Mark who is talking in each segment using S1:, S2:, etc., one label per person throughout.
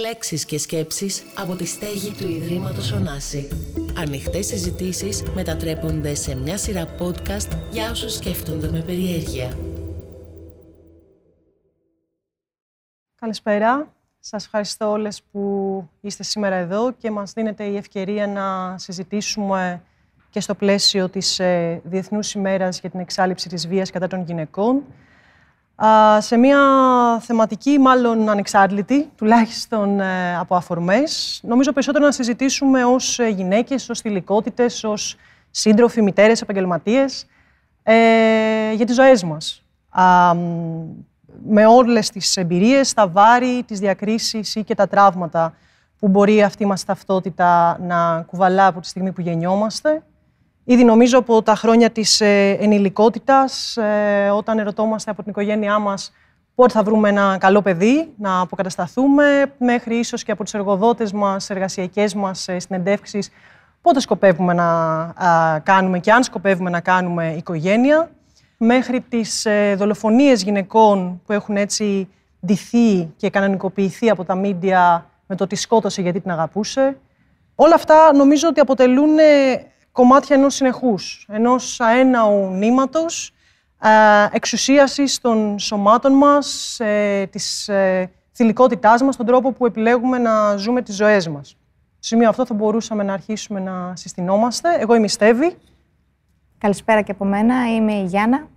S1: Λέξεις και σκέψεις από τη στέγη του Ιδρύματος Ωνάση. Ανοιχτές συζητήσεις μετατρέπονται σε μια σειρά podcast για όσους σκέφτονται με περιέργεια.
S2: Καλησπέρα. Σας ευχαριστώ όλες που είστε σήμερα εδώ και μας δίνετε η ευκαιρία να συζητήσουμε και στο πλαίσιο της ε, Διεθνούς ημέρας για την εξάλληψη της βίας κατά των γυναικών σε μια θεματική μάλλον ανεξάρτητη, τουλάχιστον ε, από αφορμές. Νομίζω περισσότερο να συζητήσουμε ως ε, γυναίκες, ως θηλυκότητες, ως σύντροφοι, μητέρες, επαγγελματίες, ε, για τις ζωές μας. με όλες τις εμπειρίες, τα βάρη, τις διακρίσεις ή και τα τραύματα που μπορεί αυτή μας ταυτότητα να κουβαλά από τη στιγμή που γεννιόμαστε. Ήδη νομίζω από τα χρόνια της ε, ενηλικότητας, ε, όταν ερωτώμαστε από την οικογένειά μας πότε θα βρούμε ένα καλό παιδί, να αποκατασταθούμε, μέχρι ίσως και από τους εργοδότες μας, εργασιακές μας ε, συνεντεύξεις, πότε σκοπεύουμε να κάνουμε και αν σκοπεύουμε να κάνουμε οικογένεια, μέχρι τις δολοφονίες γυναικών που έχουν έτσι ντυθεί και κανονικοποιηθεί από τα μίντια με το τι σκότωσε γιατί την αγαπούσε. Όλα αυτά νομίζω ότι αποτελούν κομμάτια ενός συνεχούς, ενός αέναου νήματος, ε, εξουσίασης των σωμάτων μας, ε, της ε, θηλυκότητάς μας, τον τρόπο που επιλέγουμε να ζούμε τις ζωές μας. Στο σημείο αυτό θα μπορούσαμε να αρχίσουμε να συστηνόμαστε. Εγώ είμαι η Στέβη.
S3: Καλησπέρα και από μένα. Είμαι η Γιάννα.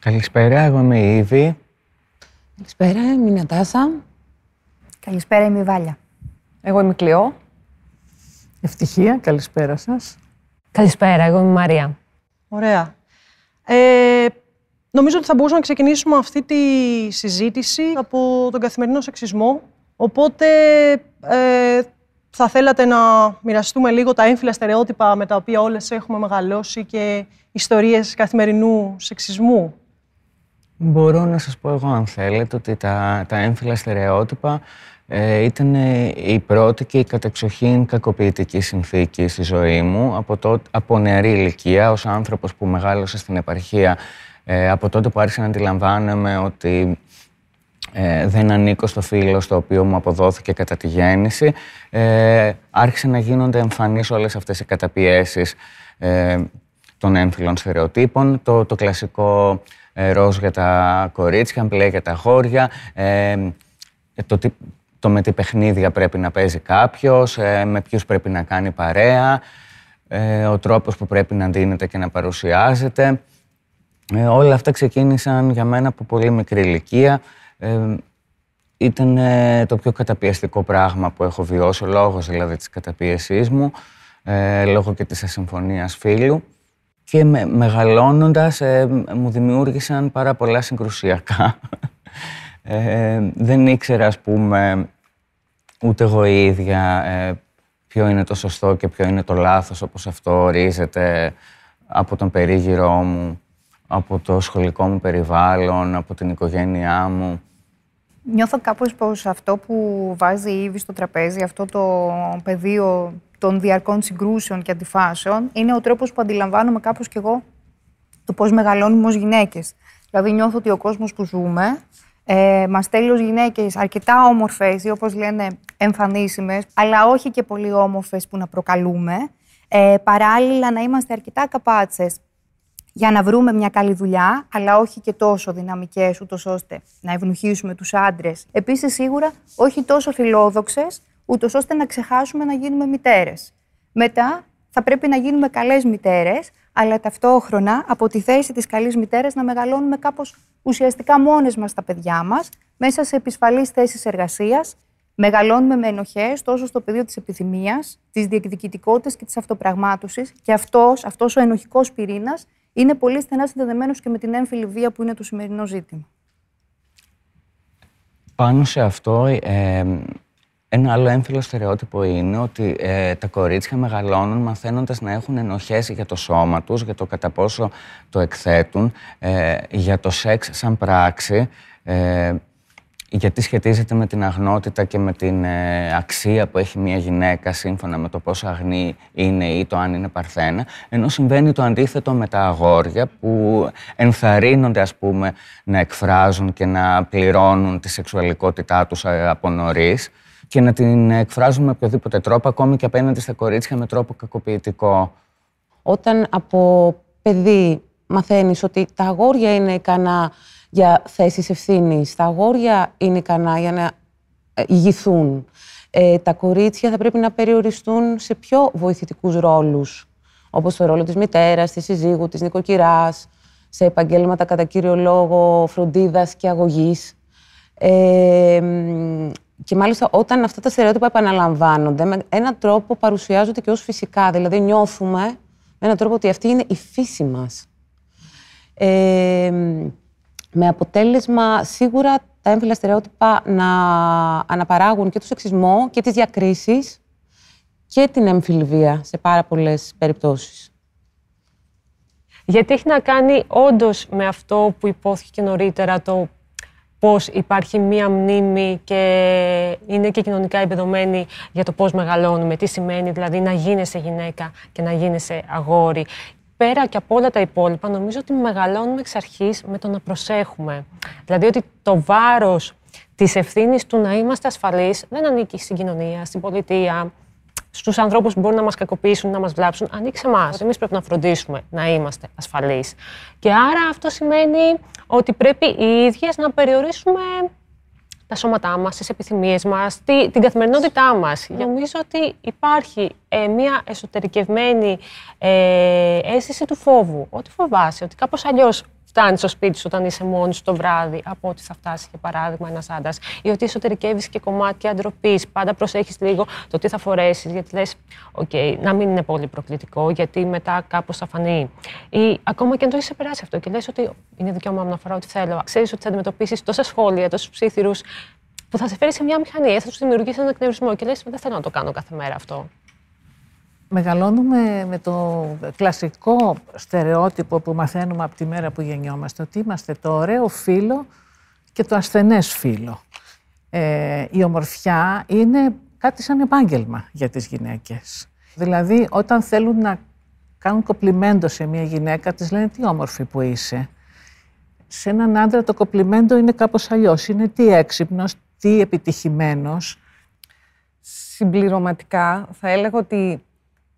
S4: Καλησπέρα. Εγώ είμαι η Ήβη.
S5: Καλησπέρα. Είμαι η Νατάσα.
S3: Καλησπέρα. Είμαι η Βάλια.
S6: Εγώ είμαι η Κλειό.
S7: Ευτυχία. Καλησπέρα σας.
S5: Καλησπέρα, εγώ είμαι η Μαρία.
S2: Ωραία. Ε, νομίζω ότι θα μπορούσαμε να ξεκινήσουμε αυτή τη συζήτηση από τον καθημερινό σεξισμό. Οπότε ε, θα θέλατε να μοιραστούμε λίγο τα έμφυλα στερεότυπα με τα οποία όλες έχουμε μεγαλώσει και ιστορίες καθημερινού σεξισμού;
S4: Μπορώ να σας πω εγώ αν θέλετε ότι τα, τα έμφυλα στερεότυπα ε, ήταν η πρώτη και η κατεξοχήν κακοποιητική συνθήκη στη ζωή μου. Από, το, από νεαρή ηλικία, ως άνθρωπος που μεγάλωσε στην επαρχία, ε, από τότε που άρχισα να αντιλαμβάνομαι ότι ε, δεν ανήκω στο φύλλο στο οποίο μου αποδόθηκε κατά τη γέννηση, ε, άρχισε να γίνονται εμφανείς όλες αυτές οι καταπιέσεις ε, των έμφυλων στερεοτύπων, το, το κλασικό ε, ροζ για τα κορίτσια, μπλε για τα χώρια, ε, το, το με τι παιχνίδια πρέπει να παίζει κάποιος, ε, με ποιους πρέπει να κάνει παρέα, ε, ο τρόπος που πρέπει να δίνεται και να παρουσιάζεται. Ε, όλα αυτά ξεκίνησαν για μένα από πολύ μικρή ηλικία. Ήταν το πιο καταπιεστικό πράγμα που έχω βιώσει, ο λόγος δηλαδή της καταπίεσής μου, λόγω και της ασυμφωνίας φίλου. Και με, μεγαλώνοντας μου δημιούργησαν πάρα πολλά συγκρουσιακά. δεν ήξερα, ας πούμε, ούτε εγώ η ίδια ε, ποιο είναι το σωστό και ποιο είναι το λάθος, όπως αυτό ορίζεται από τον περίγυρό μου, από το σχολικό μου περιβάλλον, από την οικογένειά μου.
S3: Νιώθω κάπως πως αυτό που βάζει η Ήβη στο τραπέζι, αυτό το πεδίο των διαρκών συγκρούσεων και αντιφάσεων, είναι ο τρόπος που αντιλαμβάνομαι κάπως κι εγώ το πώς μεγαλώνουμε ως γυναίκες. Δηλαδή νιώθω ότι ο κόσμος που ζούμε ε, μας στέλνει ως γυναίκες αρκετά όμορφες ή όπως λένε εμφανίσιμες, αλλά όχι και πολύ όμορφες που να προκαλούμε. Ε, παράλληλα, να είμαστε αρκετά καπάτσες για να βρούμε μια καλή δουλειά, αλλά όχι και τόσο δυναμικές, ούτως ώστε να ευνουχίσουμε τους άντρες. Επίσης, σίγουρα όχι τόσο φιλόδοξες, ούτως ώστε να ξεχάσουμε να γίνουμε μητέρες. Μετά, θα πρέπει να γίνουμε καλές μητέρες, αλλά ταυτόχρονα από τη θέση της καλής μητέρας να μεγαλώνουμε κάπως ουσιαστικά μόνες μας τα παιδιά μας, μέσα σε επισφαλείς θέσεις εργασίας, μεγαλώνουμε με ενοχές τόσο στο πεδίο της επιθυμίας, της διεκδικητικότητας και της αυτοπραγμάτωσης και αυτός, αυτός ο ενοχικός πυρήνας είναι πολύ στενά συνδεδεμένος και με την έμφυλη βία που είναι το σημερινό ζήτημα.
S4: Πάνω σε αυτό, ε, ένα άλλο έμφυλο στερεότυπο είναι ότι ε, τα κορίτσια μεγαλώνουν μαθαίνοντας να έχουν ενοχές για το σώμα τους, για το κατά πόσο το εκθέτουν, ε, για το σεξ σαν πράξη, ε, γιατί σχετίζεται με την αγνότητα και με την ε, αξία που έχει μια γυναίκα σύμφωνα με το πόσο αγνή είναι ή το αν είναι παρθένα, ενώ συμβαίνει το αντίθετο με τα αγόρια που ενθαρρύνονται ας πούμε να εκφράζουν και να πληρώνουν τη σεξουαλικότητά τους από νωρίς και να την εκφράζουμε με οποιοδήποτε τρόπο, ακόμη και απέναντι στα κορίτσια με τρόπο κακοποιητικό.
S5: Όταν από παιδί μαθαίνεις ότι τα αγόρια είναι ικανά για θέσεις ευθύνης, τα αγόρια είναι ικανά για να ε, ηγηθούν, ε, τα κορίτσια θα πρέπει να περιοριστούν σε πιο βοηθητικούς ρόλους, όπως το ρόλο της μητέρας, της συζύγου, της νοικοκυράς, σε επαγγέλματα κατά κύριο λόγο φροντίδας και αγωγής. Ε, και μάλιστα όταν αυτά τα στερεότυπα επαναλαμβάνονται, με έναν τρόπο παρουσιάζονται και ως φυσικά. Δηλαδή νιώθουμε με έναν τρόπο ότι αυτή είναι η φύση μας. Ε, με αποτέλεσμα σίγουρα τα έμφυλα στερεότυπα να αναπαράγουν και το σεξισμό και τις διακρίσεις και την εμφυλβία σε πάρα πολλές περιπτώσεις.
S6: Γιατί έχει να κάνει όντως με αυτό που υπόθηκε νωρίτερα, το πώς υπάρχει μία μνήμη και είναι και κοινωνικά εμπεδομένη για το πώς μεγαλώνουμε, τι σημαίνει δηλαδή να γίνεσαι γυναίκα και να γίνεσαι αγόρι. Πέρα και από όλα τα υπόλοιπα, νομίζω ότι μεγαλώνουμε εξ αρχής με το να προσέχουμε. Δηλαδή ότι το βάρος της ευθύνης του να είμαστε ασφαλείς δεν ανήκει στην κοινωνία, στην πολιτεία, στους ανθρώπους που μπορούν να μας κακοποιήσουν, να μας βλάψουν, ανήκει σε εμά. Εμείς πρέπει να φροντίσουμε να είμαστε ασφαλείς. Και άρα αυτό σημαίνει ότι πρέπει οι ίδιες να περιορίσουμε τα σώματά μας, τις επιθυμίες μας, την καθημερινότητά μας. Νομίζω ότι υπάρχει ε, μια εσωτερικευμένη ε, αίσθηση του φόβου, ότι φοβάσαι, ότι κάπως αλλιώς φτάνει στο σπίτι σου όταν είσαι μόνη σου το βράδυ, από ότι θα φτάσει, για παράδειγμα, ένας άντρας. Ή ότι εσωτερικεύεις και κομμάτια ντροπής. Πάντα προσέχεις λίγο το τι θα φορέσεις, γιατί λες, OK, να μην είναι πολύ προκλητικό, γιατί μετά κάπως θα φανεί. Ή ακόμα και αν το έχεις περάσει αυτό και λες ότι είναι δικαίωμά μου να φοράω ό,τι θέλω. Ξέρεις ότι θα αντιμετωπίσεις τόσα σχόλια, τόσους ψήθυρους που θα σε φέρει σε μια μηχανή, θα σου δημιουργήσει έναν εκνευρισμό και λες, δεν θέλω να το κάνω κάθε μέρα αυτό
S7: μεγαλώνουμε με το κλασικό στερεότυπο που μαθαίνουμε από τη μέρα που γεννιόμαστε, ότι είμαστε το ωραίο φίλο και το ασθενές φίλο. Ε, η ομορφιά είναι κάτι σαν επάγγελμα για τις γυναίκες. Δηλαδή, όταν θέλουν να κάνουν κοπλιμέντο σε μια γυναίκα, της λένε τι όμορφη που είσαι. Σε έναν άντρα το κοπλιμέντο είναι κάπως αλλιώς. Είναι τι έξυπνος, τι επιτυχημένος.
S8: Συμπληρωματικά θα έλεγα ότι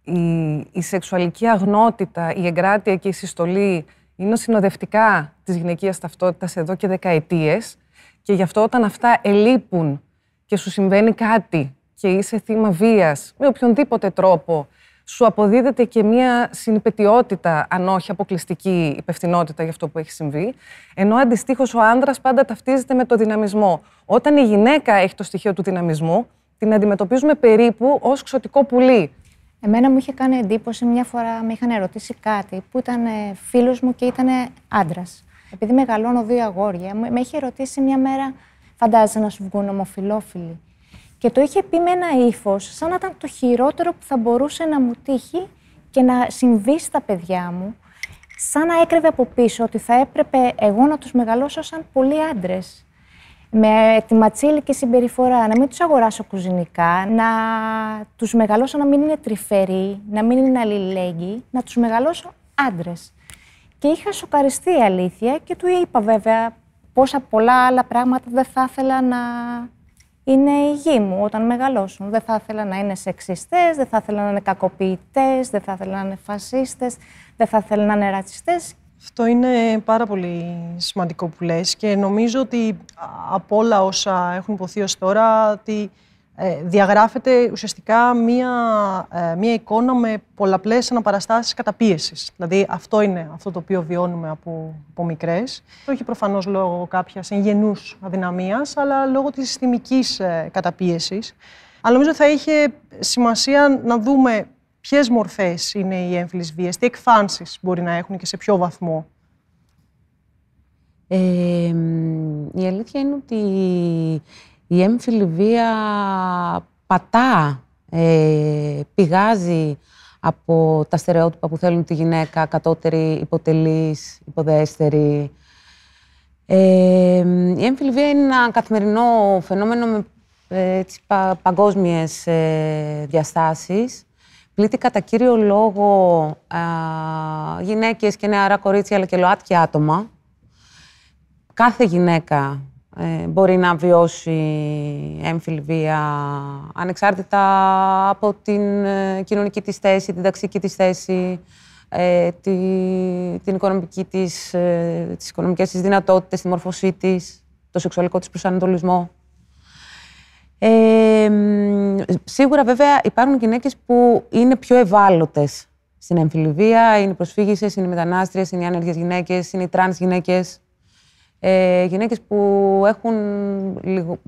S8: η, η σεξουαλική αγνότητα, η εγκράτεια και η συστολή είναι συνοδευτικά της γυναικείας ταυτότητας εδώ και δεκαετίες και γι' αυτό όταν αυτά ελείπουν και σου συμβαίνει κάτι και είσαι θύμα βίας με οποιονδήποτε τρόπο, σου αποδίδεται και μία συνυπετιότητα, αν όχι αποκλειστική υπευθυνότητα για αυτό που έχει συμβεί. Ενώ αντιστοίχως ο άντρα πάντα ταυτίζεται με το δυναμισμό. Όταν η γυναίκα έχει το στοιχείο του δυναμισμού, την αντιμετωπίζουμε περίπου ως ξωτικό πουλί.
S9: Εμένα μου είχε κάνει εντύπωση μια φορά, με είχαν ερωτήσει κάτι που ήταν ε, φίλος μου και ήταν άντρας. Επειδή μεγαλώνω δύο αγόρια, με είχε ρωτήσει μια μέρα, φαντάζεσαι να σου βγουν ομοφυλόφιλοι. Και το είχε πει με ένα ύφος, σαν να ήταν το χειρότερο που θα μπορούσε να μου τύχει και να συμβεί στα παιδιά μου, σαν να έκρεβε από πίσω ότι θα έπρεπε εγώ να τους μεγαλώσω σαν πολλοί άντρες με τη ματσίλικη συμπεριφορά, να μην τους αγοράσω κουζινικά, να τους μεγαλώσω να μην είναι τρυφεροί, να μην είναι αλληλέγγυοι, να τους μεγαλώσω άντρες. Και είχα σοκαριστεί η αλήθεια και του είπα βέβαια πόσα πολλά άλλα πράγματα δεν θα ήθελα να είναι η γη μου όταν μεγαλώσουν. Δεν θα ήθελα να είναι σεξιστές, δεν θα ήθελα να είναι κακοποιητές, δεν θα ήθελα να είναι φασίστες, δεν θα ήθελα να είναι ρατσιστές
S2: αυτό είναι πάρα πολύ σημαντικό που λες και νομίζω ότι από όλα όσα έχουν υποθεί ως τώρα ότι ε, διαγράφεται ουσιαστικά μία, ε, μία εικόνα με πολλαπλές αναπαραστάσεις καταπίεσης. Δηλαδή αυτό είναι αυτό το οποίο βιώνουμε από, από μικρές. Όχι προφανώς λόγω κάποιας εγγενούς αδυναμίας, αλλά λόγω της συστημικής ε, καταπίεσης. Αλλά νομίζω θα είχε σημασία να δούμε Ποιες μορφές είναι οι έμφυλες βίες, τι εκφάνσεις μπορεί να έχουν και σε ποιο βαθμό;
S5: η αλήθεια είναι ότι η έμφυλη βία πατά, ε, πηγάζει από τα στερεότυπα που θέλουν τη γυναίκα, κατώτερη, υποτελής, υποδέστερη. η έμφυλη βία είναι ένα καθημερινό φαινόμενο με ε, έτσι, παγκόσμιες ε, διαστάσεις πλήττει κατά κύριο λόγο α, γυναίκες και νεαρά κορίτσια, αλλά και ΛΟΑΤΚΙ άτομα. Κάθε γυναίκα ε, μπορεί να βιώσει έμφυλη βία ανεξάρτητα από την ε, κοινωνική της θέση, την ταξική της θέση, ε, τη, την οικονομική της, ε, τις οικονομικές της δυνατότητες, τη μόρφωσή της, το σεξουαλικό της προσανατολισμό. Ε, σίγουρα βέβαια υπάρχουν γυναίκες που είναι πιο ευάλωτες στην έμφυλη βία, είναι οι προσφύγισσες, είναι οι μετανάστριες, είναι οι άνεργες γυναίκες, είναι οι τρανς γυναίκες. Ε, γυναίκες που έχουν, λίγο,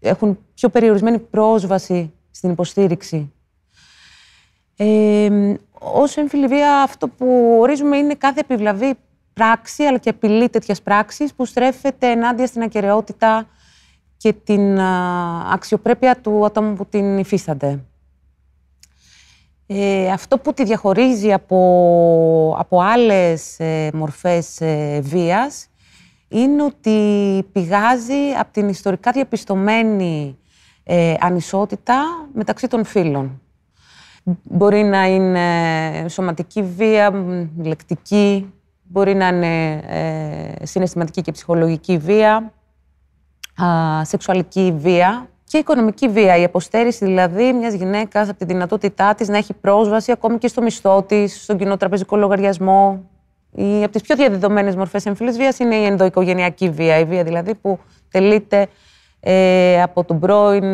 S5: έχουν πιο περιορισμένη πρόσβαση στην υποστήριξη. Ε, ως εμφυλιβία αυτό που ορίζουμε είναι κάθε επιβλαβή πράξη αλλά και απειλή τέτοιας πράξης που στρέφεται ενάντια στην ακαιρεότητα και την αξιοπρέπεια του ατόμου που την υφίστανται. Ε, αυτό που τη διαχωρίζει από, από άλλες ε, μορφές ε, βίας είναι ότι πηγάζει από την ιστορικά διαπιστωμένη ε, ανισότητα μεταξύ των φύλων. Μπορεί να είναι σωματική βία, λεκτική, μπορεί να είναι ε, συναισθηματική και ψυχολογική βία, σεξουαλική βία και οικονομική βία. Η αποστέρηση δηλαδή μιας γυναίκας από τη δυνατότητά της να έχει πρόσβαση ακόμη και στο μισθό της, στον κοινό τραπεζικό λογαριασμό. Η, από τις πιο διαδεδομένες μορφές εμφυλή βίας είναι η ενδοοικογενειακή βία. Η βία δηλαδή που τελείται ε, από τον πρώην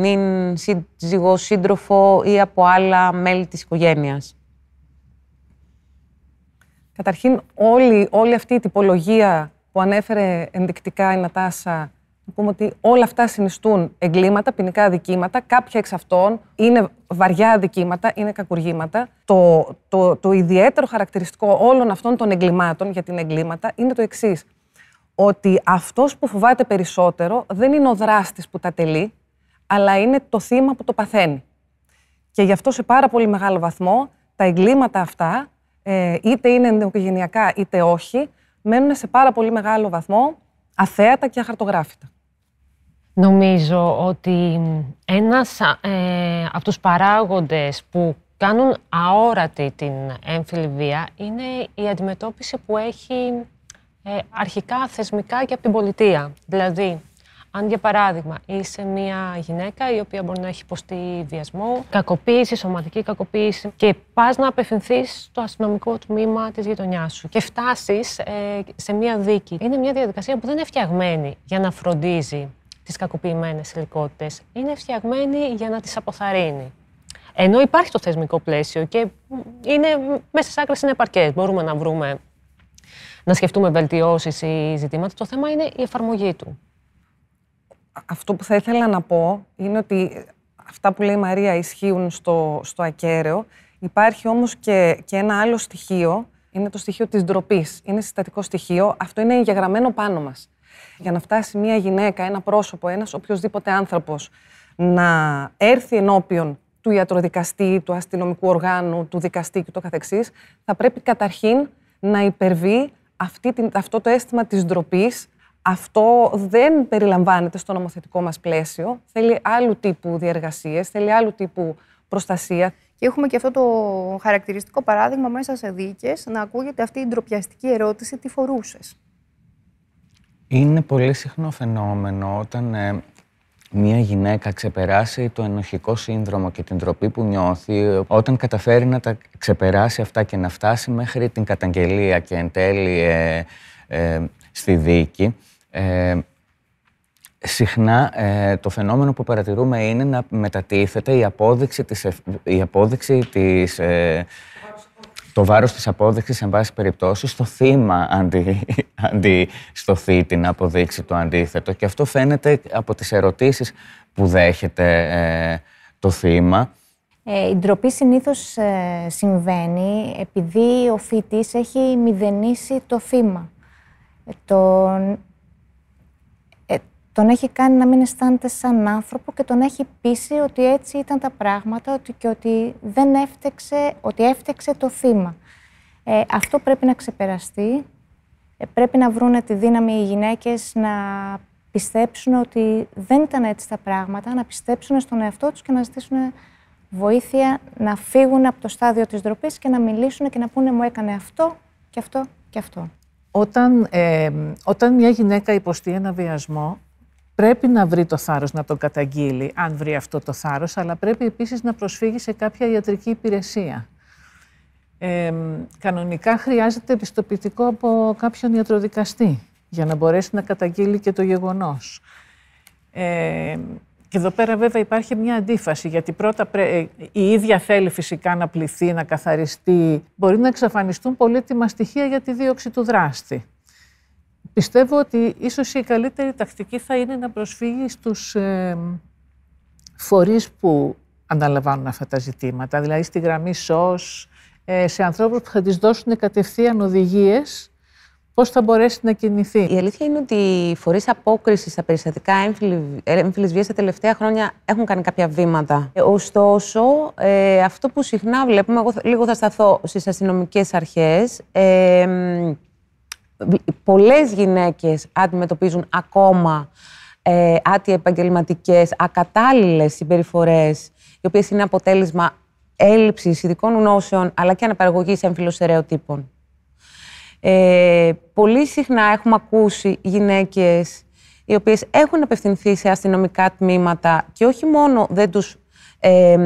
S5: νυν σύζυγο, σύντροφο ή από άλλα μέλη της οικογένειας.
S8: Καταρχήν, όλη, όλη αυτή η τυπολογία που ανέφερε ενδεικτικά η Νατάσα να πούμε ότι όλα αυτά συνιστούν εγκλήματα, ποινικά αδικήματα. Κάποια εξ αυτών είναι βαριά αδικήματα, είναι κακουργήματα. Το, το, το ιδιαίτερο χαρακτηριστικό όλων αυτών των εγκλημάτων για την εγκλήματα είναι το εξής. Ότι αυτός που φοβάται περισσότερο δεν είναι ο δράστης που τα τελεί, αλλά είναι το θύμα που το παθαίνει. Και γι' αυτό σε πάρα πολύ μεγάλο βαθμό τα εγκλήματα αυτά, ε, είτε είναι ενδοοικογενειακά είτε όχι, μένουν σε πάρα πολύ μεγάλο βαθμό αθέατα και αχαρτογράφητα.
S6: Νομίζω ότι ένας ε, από τους παράγοντες που κάνουν αόρατη την έμφυλη βία είναι η αντιμετώπιση που έχει ε, αρχικά θεσμικά και από την πολιτεία. Δηλαδή, αν για παράδειγμα είσαι μια γυναίκα η οποία μπορεί να έχει υποστεί βιασμό, κακοποίηση, σωματική κακοποίηση και πας να απευθυνθείς στο αστυνομικό τμήμα της γειτονιάς σου και φτάσεις ε, σε μια δίκη. Είναι μια διαδικασία που δεν είναι φτιαγμένη για να φροντίζει τις κακοποιημένες υλικότητες. Είναι φτιαγμένη για να τις αποθαρρύνει. Ενώ υπάρχει το θεσμικό πλαίσιο και είναι, μέσα σε άκρες είναι επαρκές. Μπορούμε να βρούμε, να σκεφτούμε βελτιώσεις ή ζητήματα. Το θέμα είναι η εφαρμογή του.
S8: Αυτό που θα ήθελα να πω είναι ότι αυτά που λέει η Μαρία ισχύουν στο, στο ακέραιο. Υπάρχει όμως και, και ένα άλλο στοιχείο, είναι το στοιχείο της ντροπής. Είναι συστατικό στοιχείο. Αυτό είναι εγγεγραμμένο πάνω μας για να φτάσει μια γυναίκα, ένα πρόσωπο, ένας οποιοδήποτε άνθρωπος να έρθει ενώπιον του ιατροδικαστή, του αστυνομικού οργάνου, του δικαστή και το καθεξής, θα πρέπει καταρχήν να υπερβεί αυτή την, αυτό το αίσθημα της ντροπής. Αυτό δεν περιλαμβάνεται στο νομοθετικό μας πλαίσιο. Θέλει άλλου τύπου διεργασίες, θέλει άλλου τύπου προστασία.
S3: Και έχουμε και αυτό το χαρακτηριστικό παράδειγμα μέσα σε δίκες να ακούγεται αυτή η ντροπιαστική ερώτηση τι φορούσες;
S4: Είναι πολύ συχνό φαινόμενο όταν ε, μία γυναίκα ξεπεράσει το ενοχικό σύνδρομο και την τροπή που νιώθει, όταν καταφέρει να τα ξεπεράσει αυτά και να φτάσει μέχρι την καταγγελία και εν τέλει ε, ε, στη δίκη, συχνά το φαινόμενο που παρατηρούμε είναι να μετατίθεται η απόδειξη της, η απόδειξη της το βάρος της απόδειξης, εν πάση περιπτώσει, στο θύμα αντί, αντί στο θήτη να αποδείξει το αντίθετο. Και αυτό φαίνεται από τις ερωτήσεις που δέχεται ε, το θύμα.
S9: Ε, η ντροπή συνήθως ε, συμβαίνει επειδή ο φοιτής έχει μηδενίσει το θύμα. Ε, τον, τον έχει κάνει να μην αισθάνεται σαν άνθρωπο και τον έχει πείσει ότι έτσι ήταν τα πράγματα ότι και ότι δεν έφτεξε, ότι έφτεξε το θύμα. Ε, αυτό πρέπει να ξεπεραστεί. Ε, πρέπει να βρουν τη δύναμη οι γυναίκες να πιστέψουν ότι δεν ήταν έτσι τα πράγματα, να πιστέψουν στον εαυτό τους και να ζητήσουν βοήθεια να φύγουν από το στάδιο της ντροπής και να μιλήσουν και να πούνε μου έκανε αυτό και αυτό και αυτό.
S7: όταν, ε, όταν μια γυναίκα υποστεί ένα βιασμό, πρέπει να βρει το θάρρος να τον καταγγείλει, αν βρει αυτό το θάρρος, αλλά πρέπει επίσης να προσφύγει σε κάποια ιατρική υπηρεσία. Ε, κανονικά χρειάζεται επιστοποιητικό από κάποιον ιατροδικαστή για να μπορέσει να καταγγείλει και το γεγονός. Ε, και εδώ πέρα βέβαια υπάρχει μια αντίφαση, γιατί πρώτα ε, η ίδια θέλει φυσικά να πληθεί, να καθαριστεί. Μπορεί να εξαφανιστούν πολύτιμα στοιχεία για τη δίωξη του δράστη. Πιστεύω ότι ίσως η καλύτερη τακτική θα είναι να προσφύγει στους ε, φορείς που αναλαμβάνουν αυτά τα ζητήματα, δηλαδή στη γραμμή ΣΟΣ, ε, σε ανθρώπους που θα τις δώσουν κατευθείαν οδηγίες πώς θα μπορέσει να κινηθεί.
S5: Η αλήθεια είναι ότι οι φορείς απόκρισης στα περιστατικά έμφυλης βίας τα τελευταία χρόνια έχουν κάνει κάποια βήματα. Ε, ωστόσο, ε, αυτό που συχνά βλέπουμε, εγώ λίγο θα σταθώ στις αστυνομικές αρχές, ε, πολλές γυναίκες αντιμετωπίζουν ακόμα ε, άτια επαγγελματικές, ακατάλληλες συμπεριφορές, οι οποίες είναι αποτέλεσμα έλλειψης ειδικών γνώσεων, αλλά και αναπαραγωγής έμφυλων ε, πολύ συχνά έχουμε ακούσει γυναίκες οι οποίες έχουν απευθυνθεί σε αστυνομικά τμήματα και όχι μόνο δεν τους, ε,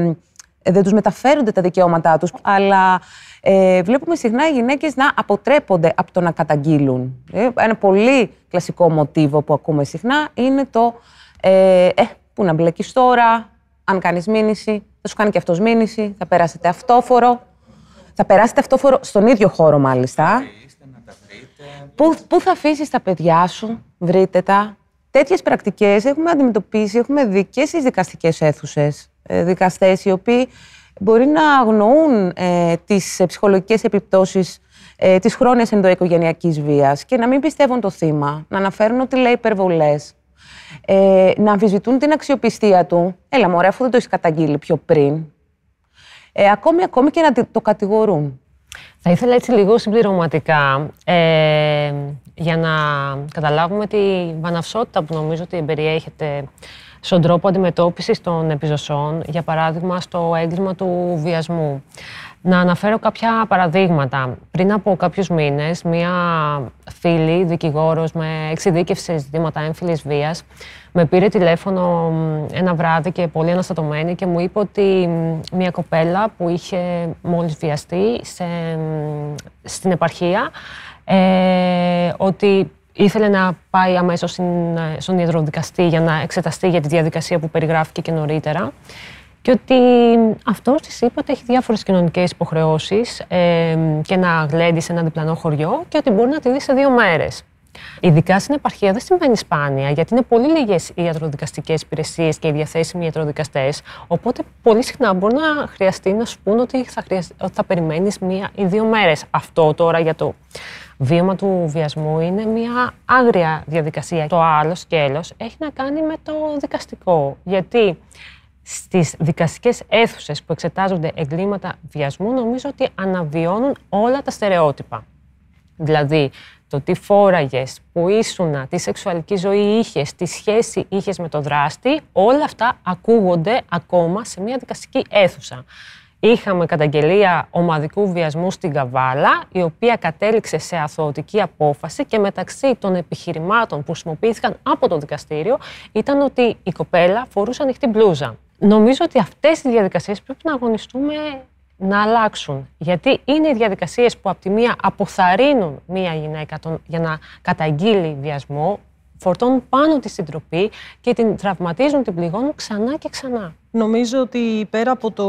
S5: δεν τους μεταφέρονται τα δικαιώματά τους, αλλά ε, βλέπουμε συχνά οι γυναίκες να αποτρέπονται από το να καταγγείλουν. Ε, ένα πολύ κλασικό μοτίβο που ακούμε συχνά είναι το ε, ε, πού να μπλέκεις τώρα, αν κάνεις μήνυση, θα σου κάνει και αυτός μήνυση, θα περάσετε αυτόφορο. Θα περάσετε αυτόφορο στον ίδιο χώρο μάλιστα. Πού, πού θα αφήσεις τα παιδιά σου, βρείτε τα. Τέτοιες πρακτικές έχουμε αντιμετωπίσει, έχουμε δει και στις δικαστικές αίθουσες. Ε, Δικαστές οι οποίοι μπορεί να αγνοούν ε, τις ψυχολογικές επιπτώσεις ε, της χρόνιας ενδοοικογενειακής βίας και να μην πιστεύουν το θύμα, να αναφέρουν ότι λέει υπερβολές. Ε, να αμφισβητούν την αξιοπιστία του. Έλα, μωρέ, αφού δεν το έχεις καταγγείλει πιο πριν. Ε, ακόμη, ακόμη και να το κατηγορούν.
S6: Θα ήθελα έτσι λίγο συμπληρωματικά ε, για να καταλάβουμε τη βαναυσότητα που νομίζω ότι περιέχεται στον τρόπο αντιμετώπισης των επιζωσών, για παράδειγμα στο έγκλημα του βιασμού. Να αναφέρω κάποια παραδείγματα. Πριν από κάποιους μήνες, μία φίλη, δικηγόρος με εξειδίκευση σε ζητήματα έμφυλης βίας, με πήρε τηλέφωνο ένα βράδυ και πολύ αναστατωμένη και μου είπε ότι μια κοπέλα που είχε μόλις βιαστεί σε, στην επαρχία, ε, ότι ήθελε να πάει αμέσως στον ιατροδικαστή για να εξεταστεί για τη διαδικασία που περιγράφηκε και νωρίτερα και ότι αυτός της είπε ότι έχει διάφορες κοινωνικές υποχρεώσεις ε, και να γλέντι σε ένα διπλανό χωριό και ότι μπορεί να τη δει σε δύο μέρες. Ειδικά στην επαρχία δεν συμβαίνει σπάνια, γιατί είναι πολύ λίγες οι ιατροδικαστικές υπηρεσίες και οι διαθέσιμοι ιατροδικαστές. Οπότε πολύ συχνά μπορεί να χρειαστεί να σου πούνε ότι θα, ότι θα περιμένεις μία ή δύο μέρες. Αυτό τώρα για το βίωμα του βιασμού είναι μια άγρια διαδικασία. Το άλλο σκέλος έχει να κάνει με το δικαστικό. Γιατί στις δικαστικές αίθουσες που εξετάζονται εγκλήματα βιασμού νομίζω ότι αναβιώνουν όλα τα στερεότυπα. Δηλαδή, το τι φόραγες, που ήσουνα, τι σεξουαλική ζωή είχες, τι σχέση είχες με το δράστη, όλα αυτά ακούγονται ακόμα σε μια δικαστική αίθουσα. Είχαμε καταγγελία ομαδικού βιασμού στην Καβάλα, η οποία κατέληξε σε αθωωτική απόφαση και μεταξύ των επιχειρημάτων που χρησιμοποιήθηκαν από το δικαστήριο ήταν ότι η κοπέλα φορούσε ανοιχτή μπλούζα. Νομίζω ότι αυτές οι διαδικασίες πρέπει να αγωνιστούμε να αλλάξουν. Γιατί είναι οι διαδικασίες που από τη μία αποθαρρύνουν μία γυναίκα τον, για να καταγγείλει βιασμό, φορτώνουν πάνω τη συντροπή και την τραυματίζουν, την πληγώνουν ξανά και ξανά.
S2: Νομίζω ότι πέρα από το,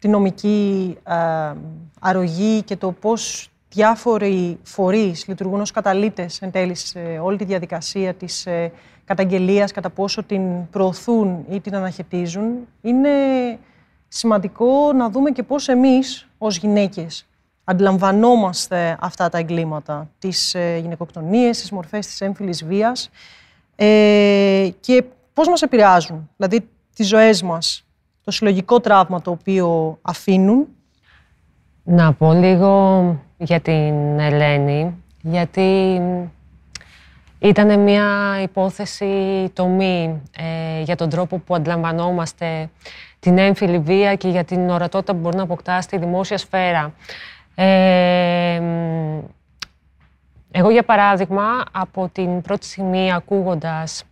S2: τη νομική ε, αρρωγή και το πώς διάφοροι φορείς λειτουργούν ως καταλήτες εν τέλει σε όλη τη διαδικασία της ε, καταγγελίας, κατά πόσο την προωθούν ή την αναχαιτίζουν, είναι σημαντικό να δούμε και πώς εμείς ως γυναίκες αντιλαμβανόμαστε αυτά τα εγκλήματα, τις ε, γυναικοκτονίες, τις μορφές της έμφυλης βίας ε, και πώς μας επηρεάζουν, δηλαδή τις ζωές μας, το συλλογικό τραύμα το οποίο αφήνουν.
S6: Να πω λίγο για την Ελένη, γιατί ήταν μια υπόθεση τομή ε, για τον τρόπο που αντιλαμβανόμαστε την έμφυλη βία και για την ορατότητα που μπορεί να αποκτά στη δημόσια σφαίρα. Ε, εγώ, για παράδειγμα, από την πρώτη στιγμή ακούγοντας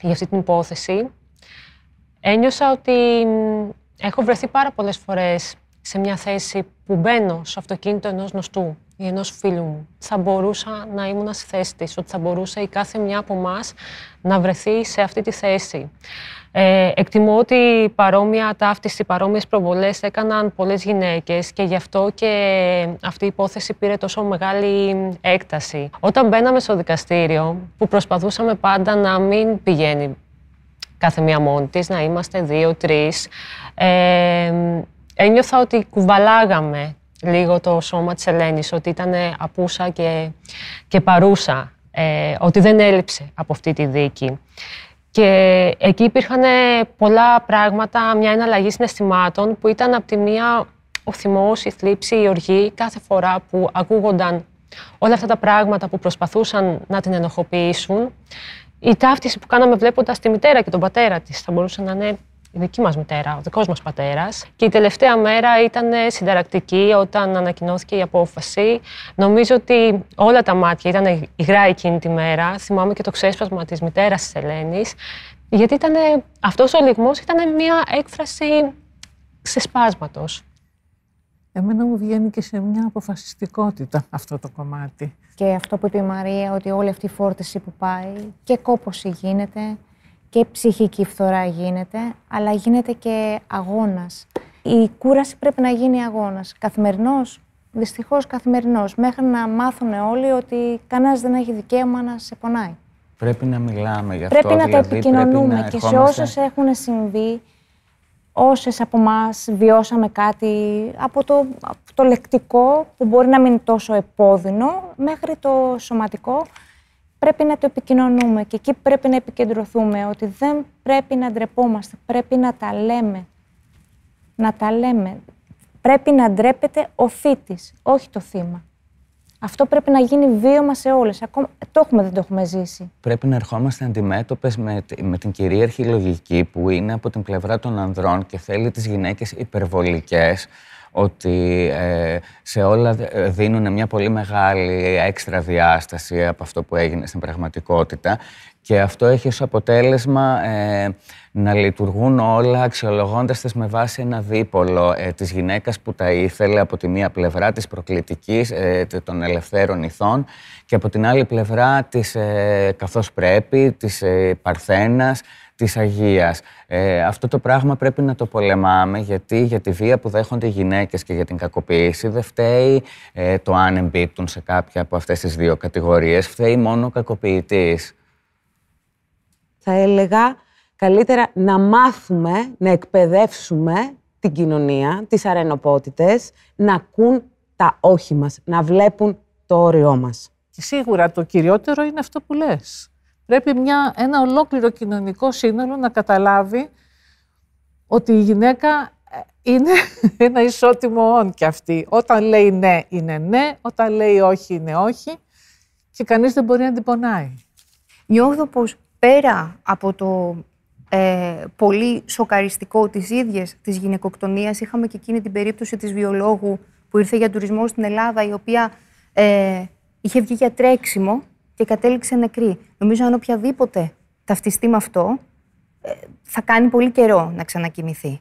S6: για αυτή την υπόθεση, ένιωσα ότι έχω βρεθεί πάρα πολλές φορές σε μια θέση που μπαίνω στο αυτοκίνητο ενός γνωστού ή ενός φίλου μου. Θα μπορούσα να ήμουν στη θέση της, ότι θα μπορούσε η κάθε μια από εμάς να βρεθεί σε αυτή τη θέση. Ε, εκτιμώ ότι παρόμοια ταύτιση, παρόμοιες προβολές έκαναν πολλές γυναίκες και γι' αυτό και αυτή η υπόθεση πήρε τόσο μεγάλη έκταση. Όταν μπαίναμε στο δικαστήριο, που προσπαθούσαμε πάντα να μην πηγαίνει κάθε μία μόνη της, να είμαστε δύο-τρεις, ε, ένιωθα ότι κουβαλάγαμε λίγο το σώμα της Ελένης, ότι ήταν απούσα και, και παρούσα, ε, ότι δεν έλειψε από αυτή τη δίκη. Και εκεί υπήρχαν πολλά πράγματα, μια εναλλαγή συναισθημάτων που ήταν από τη μία ο θυμός, η θλίψη, η οργή κάθε φορά που ακούγονταν όλα αυτά τα πράγματα που προσπαθούσαν να την ενοχοποιήσουν. Η ταύτιση που κάναμε βλέποντας τη μητέρα και τον πατέρα της θα μπορούσε να είναι η δική μας μητέρα, ο δικός μας πατέρας. Και η τελευταία μέρα ήταν συνταρακτική όταν ανακοινώθηκε η απόφαση. Νομίζω ότι όλα τα μάτια ήταν υγρά εκείνη τη μέρα. Θυμάμαι και το ξέσπασμα της μητέρας της Ελένης. Γιατί ήταν, αυτός ο λιγμός ήταν μια έκφραση ξεσπάσματος.
S7: Εμένα μου βγαίνει και σε μια αποφασιστικότητα αυτό το κομμάτι.
S9: Και αυτό που είπε η Μαρία, ότι όλη αυτή η φόρτιση που πάει και κόποση γίνεται, και ψυχική φθορά γίνεται, αλλά γίνεται και αγώνας. Η κούραση πρέπει να γίνει αγώνας. Καθημερινός, δυστυχώς καθημερινός, μέχρι να μάθουν όλοι ότι κανένας δεν έχει δικαίωμα να σε πονάει.
S4: Πρέπει να μιλάμε γι'
S9: αυτό. Πρέπει να
S4: δηλαδή,
S9: το επικοινωνούμε και σε όσες έχουν συμβεί, όσες από εμάς βιώσαμε κάτι από το, από το λεκτικό που μπορεί να μην είναι τόσο επώδυνο μέχρι το σωματικό πρέπει να το επικοινωνούμε και εκεί πρέπει να επικεντρωθούμε ότι δεν πρέπει να ντρεπόμαστε, πρέπει να τα λέμε. Να τα λέμε. Πρέπει να ντρέπεται ο θήτης, όχι το θύμα. Αυτό πρέπει να γίνει βίωμα σε όλες. Ακόμα, το έχουμε, δεν το έχουμε ζήσει.
S4: Πρέπει να ερχόμαστε αντιμέτωπες με, με την κυρίαρχη λογική που είναι από την πλευρά των ανδρών και θέλει τις γυναίκες υπερβολικές ότι ε, σε όλα ε, δίνουν μια πολύ μεγάλη έξτρα διάσταση από αυτό που έγινε στην πραγματικότητα και αυτό έχει ως αποτέλεσμα ε, να λειτουργούν όλα αξιολογώντας τις με βάση ένα δίπολο ε, της γυναίκας που τα ήθελε από τη μία πλευρά της προκλητικής, ε, των ελευθέρων ηθών και από την άλλη πλευρά της καθώς πρέπει, της παρθένας, της Αγίας. Ε, αυτό το πράγμα πρέπει να το πολεμάμε γιατί για τη βία που δέχονται οι γυναίκες και για την κακοποίηση δεν φταίει ε, το αν εμπίπτουν σε κάποια από αυτές τις δύο κατηγορίες, φταίει μόνο ο κακοποιητής.
S5: Θα έλεγα καλύτερα να μάθουμε, να εκπαιδεύσουμε την κοινωνία, τις αρενοπότητες, να ακούν τα όχι μας, να βλέπουν το όριό μας.
S7: Και σίγουρα το κυριότερο είναι αυτό που λες πρέπει μια, ένα ολόκληρο κοινωνικό σύνολο να καταλάβει ότι η γυναίκα ε, είναι ένα ισότιμο όν κι αυτή. Όταν λέει ναι, είναι ναι. Όταν λέει όχι, είναι όχι. Και κανείς δεν μπορεί να την πονάει.
S3: Νιώθω πως πέρα από το ε, πολύ σοκαριστικό της ίδιας της γυναικοκτονίας, είχαμε και εκείνη την περίπτωση της βιολόγου που ήρθε για τουρισμό στην Ελλάδα, η οποία ε, είχε βγει για τρέξιμο και κατέληξε νεκρή. Νομίζω αν οποιαδήποτε ταυτιστεί με αυτό, ε, θα κάνει πολύ καιρό να ξανακοιμηθεί.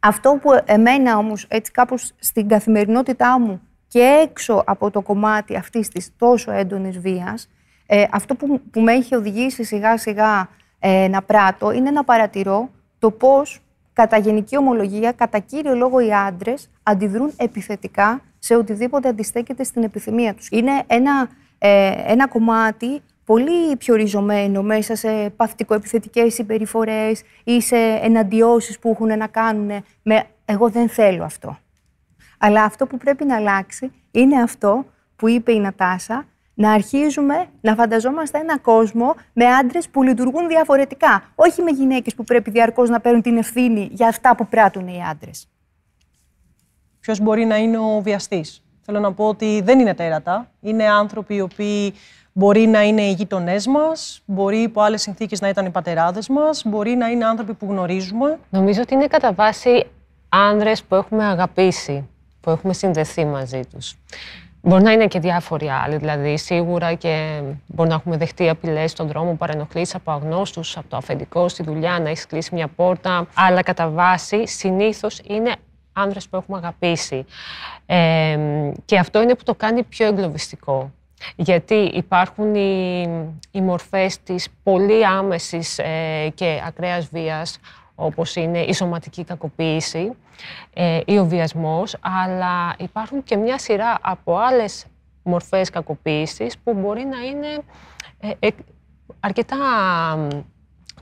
S3: Αυτό που εμένα όμως έτσι κάπως στην καθημερινότητά μου και έξω από το κομμάτι αυτής της τόσο έντονης βίας, ε, αυτό που, που με έχει οδηγήσει σιγά σιγά ε, να πράττω είναι να παρατηρώ το πώς κατά γενική ομολογία, κατά κύριο λόγο οι άντρες αντιδρούν επιθετικά σε οτιδήποτε αντιστέκεται στην επιθυμία τους. Είναι ένα ε, ένα κομμάτι πολύ πιο ριζωμένο μέσα σε παθητικοεπιθετικές συμπεριφορές ή σε εναντιώσεις που έχουν να κάνουν με «εγώ δεν θέλω αυτό». Αλλά αυτό που πρέπει να αλλάξει είναι αυτό που είπε η Νατάσα, να αρχίζουμε να φανταζόμαστε ένα κόσμο με άντρες που λειτουργούν διαφορετικά. Όχι με γυναίκες που πρέπει διαρκώς να παίρνουν την ευθύνη για αυτά που πράττουν οι άντρες.
S2: Ποιος μπορεί να είναι ο βιαστής; Θέλω να πω ότι δεν είναι τέρατα. Είναι άνθρωποι οι οποίοι μπορεί να είναι οι γείτονέ μας, μπορεί υπό άλλες συνθήκες να ήταν οι πατεράδες μας, μπορεί να είναι άνθρωποι που γνωρίζουμε.
S6: Νομίζω ότι είναι κατά βάση άνδρες που έχουμε αγαπήσει, που έχουμε συνδεθεί μαζί τους. Μπορεί να είναι και διάφοροι άλλοι, δηλαδή σίγουρα και μπορεί να έχουμε δεχτεί απειλές στον δρόμο, παρενοχλήσει από αγνώστους, από το αφεντικό στη δουλειά, να έχεις κλείσει μια πόρτα. Αλλά κατά βάση συνήθως είναι άνδρες που έχουμε αγαπήσει. Ε, και αυτό είναι που το κάνει πιο εγκλωβιστικό. Γιατί υπάρχουν οι, οι μορφές της πολύ άμεσης ε, και ακραίας βίας, όπως είναι η σωματική κακοποίηση ε, ή ο βιασμός, αλλά υπάρχουν και μια σειρά από άλλες μορφές κακοποίησης που μπορεί να είναι ε, αρκετά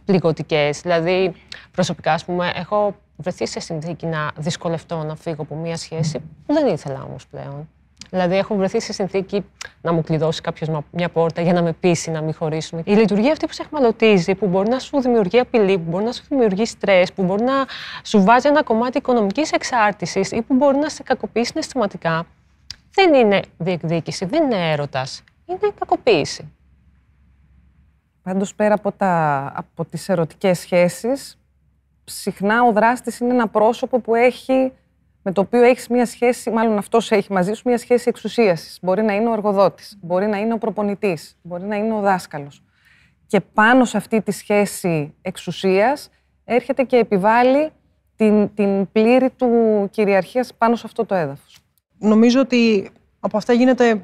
S6: πληγωτικές. Δηλαδή, προσωπικά, ας πούμε, έχω βρεθεί σε συνθήκη να δυσκολευτώ να φύγω από μια σχέση που δεν ήθελα όμως πλέον. Δηλαδή, έχω βρεθεί σε συνθήκη να μου κλειδώσει κάποιος μια πόρτα για να με πείσει να μην χωρίσουμε. Η λειτουργία αυτή που σε εχμαλωτίζει, που μπορεί να σου δημιουργεί απειλή, που μπορεί να σου δημιουργεί στρες, που μπορεί να σου βάζει ένα κομμάτι οικονομικής εξάρτησης ή που μπορεί να σε κακοποιήσει συναισθηματικά, δεν είναι διεκδίκηση, δεν είναι έρωτας. Είναι κακοποίηση.
S8: Πάντως, πέρα από, τα, από τις ερωτικές σχέσεις, συχνά ο δράστης είναι ένα πρόσωπο που έχει με το οποίο έχεις μια σχέση, μάλλον αυτός έχει μαζί σου μια σχέση εξουσίασης. Μπορεί να είναι ο εργοδότης, μπορεί να είναι ο προπονητής, μπορεί να είναι ο δάσκαλος. Και πάνω σε αυτή τη σχέση εξουσίας έρχεται και επιβάλλει την, την πλήρη του κυριαρχίας πάνω σε αυτό το έδαφος.
S2: Νομίζω ότι από αυτά γίνεται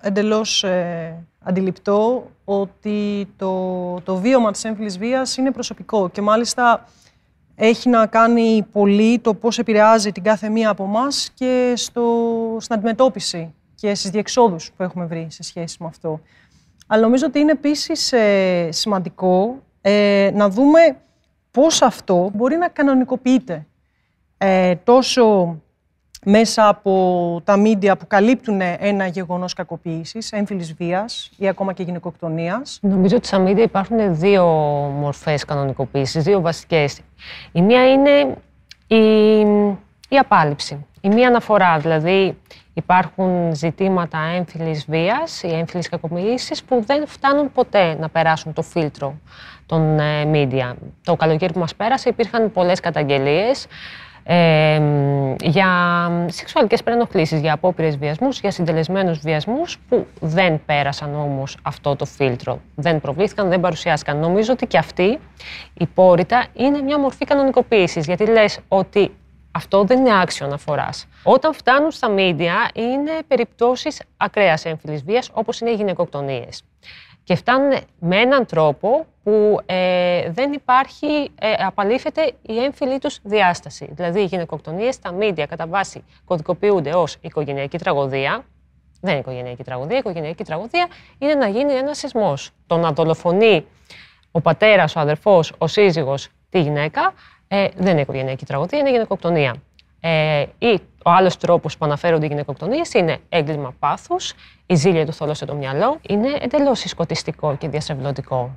S2: εντελώς ε, αντιληπτό ότι το, το βίωμα της έμφυλης βίας είναι προσωπικό και μάλιστα έχει να κάνει πολύ το πώς επηρεάζει την κάθε μία από εμάς και στο, στην αντιμετώπιση και στις διεξόδους που έχουμε βρει σε σχέση με αυτό. Αλλά νομίζω ότι είναι επίσης ε, σημαντικό ε, να δούμε πώς αυτό μπορεί να κανονικοποιείται ε, τόσο μέσα από τα μίντια που καλύπτουν ένα γεγονός κακοποίησης, έμφυλης βίας ή ακόμα και γυναικοκτονίας.
S6: Νομίζω ότι στα μίντια υπάρχουν δύο μορφές κανονικοποίησης, δύο βασικές. Η μία είναι η, η απάλληψη. Η μία αναφορά, δηλαδή υπάρχουν ζητήματα έμφυλης βίας ή έμφυλης κακοποίησης που δεν φτάνουν ποτέ να περάσουν το φίλτρο των μίντια. Το καλοκαίρι που μας πέρασε υπήρχαν πολλές καταγγελίες για σεξουαλικές παρενοχλήσεις, για απόπειρες βιασμούς, για συντελεσμένους βιασμούς που δεν πέρασαν όμως αυτό το φίλτρο. Δεν προβλήθηκαν, δεν παρουσιάστηκαν. Νομίζω ότι και αυτή η πόρυτα είναι μια μορφή κανονικοποίησης, γιατί λες ότι αυτό δεν είναι άξιο αναφοράς. Όταν φτάνουν στα μίντια, είναι περιπτώσεις ακραίας έμφυλης βίας, όπως είναι οι γυναικοκτονίες και φτάνουν με έναν τρόπο που ε, δεν υπάρχει, ε, απαλήφεται η έμφυλή τους διάσταση. Δηλαδή, οι γυναικοκτονίες στα μίντια κατά βάση κωδικοποιούνται ως οικογενειακή τραγωδία. Δεν είναι οικογενειακή τραγωδία. Η οικογενειακή τραγωδία είναι να γίνει ένας σεισμός. Το να δολοφονεί ο πατέρας, ο αδερφός, ο σύζυγος τη γυναίκα ε, δεν είναι οικογενειακή τραγωδία, είναι γυναικοκτονία. Ε, ή ο άλλος τρόπος που αναφέρονται οι γυναικοκτονίες είναι έγκλημα πάθους, η ζήλια του θόλωσε το μυαλό. Είναι εντελώς συσκοτιστικό και διασευλωτικό.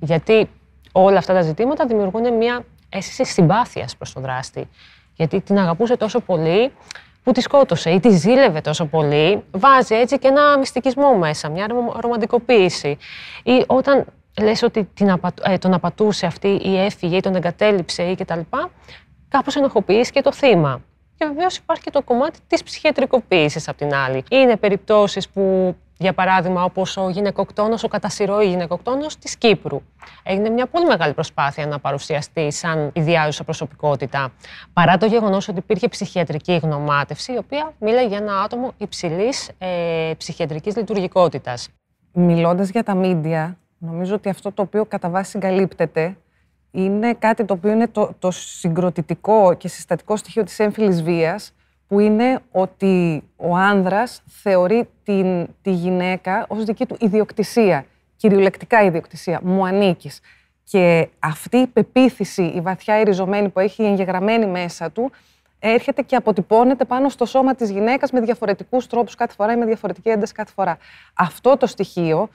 S6: Γιατί όλα αυτά τα ζητήματα δημιουργούν μια αίσθηση συμπάθειας προς τον δράστη. Γιατί την αγαπούσε τόσο πολύ που τη σκότωσε ή τη ζήλευε τόσο πολύ, βάζει έτσι και ένα μυστικισμό μέσα, μια ρομαντικοποίηση. Ή όταν λες ότι την ε, τον απατούσε αυτή ή έφυγε ή τον εγκατέλειψε ή κτλ κάπως ενοχοποιήσει και το θύμα. Και βεβαίως υπάρχει και το κομμάτι της ψυχιατρικοποίησης απ' την άλλη. Είναι περιπτώσεις που, για παράδειγμα, όπως ο γυναικοκτόνος, ο κατασυρώη γυναικοκτόνος της Κύπρου. Έγινε μια πολύ μεγάλη προσπάθεια να παρουσιαστεί σαν ιδιάζουσα προσωπικότητα, παρά το γεγονός ότι υπήρχε ψυχιατρική γνωμάτευση, η οποία μίλαγε για ένα άτομο υψηλής ε, ψυχιατρικής λειτουργικότητας.
S8: Μιλώντας για τα μίντια, νομίζω ότι αυτό το οποίο κατά βάση συγκαλύπτεται είναι κάτι το οποίο είναι το, το συγκροτητικό και συστατικό στοιχείο της έμφυλης βίας, που είναι ότι ο άνδρας θεωρεί την, τη γυναίκα ως δική του ιδιοκτησία, κυριολεκτικά ιδιοκτησία, μου ανήκεις. Και αυτή η πεποίθηση, η βαθιά εριζωμένη που έχει εγγεγραμμένη μέσα του, έρχεται και αποτυπώνεται πάνω στο σώμα της γυναίκας με διαφορετικούς τρόπους κάθε φορά ή με διαφορετική ένταση κάθε φορά. Αυτό το στοιχείο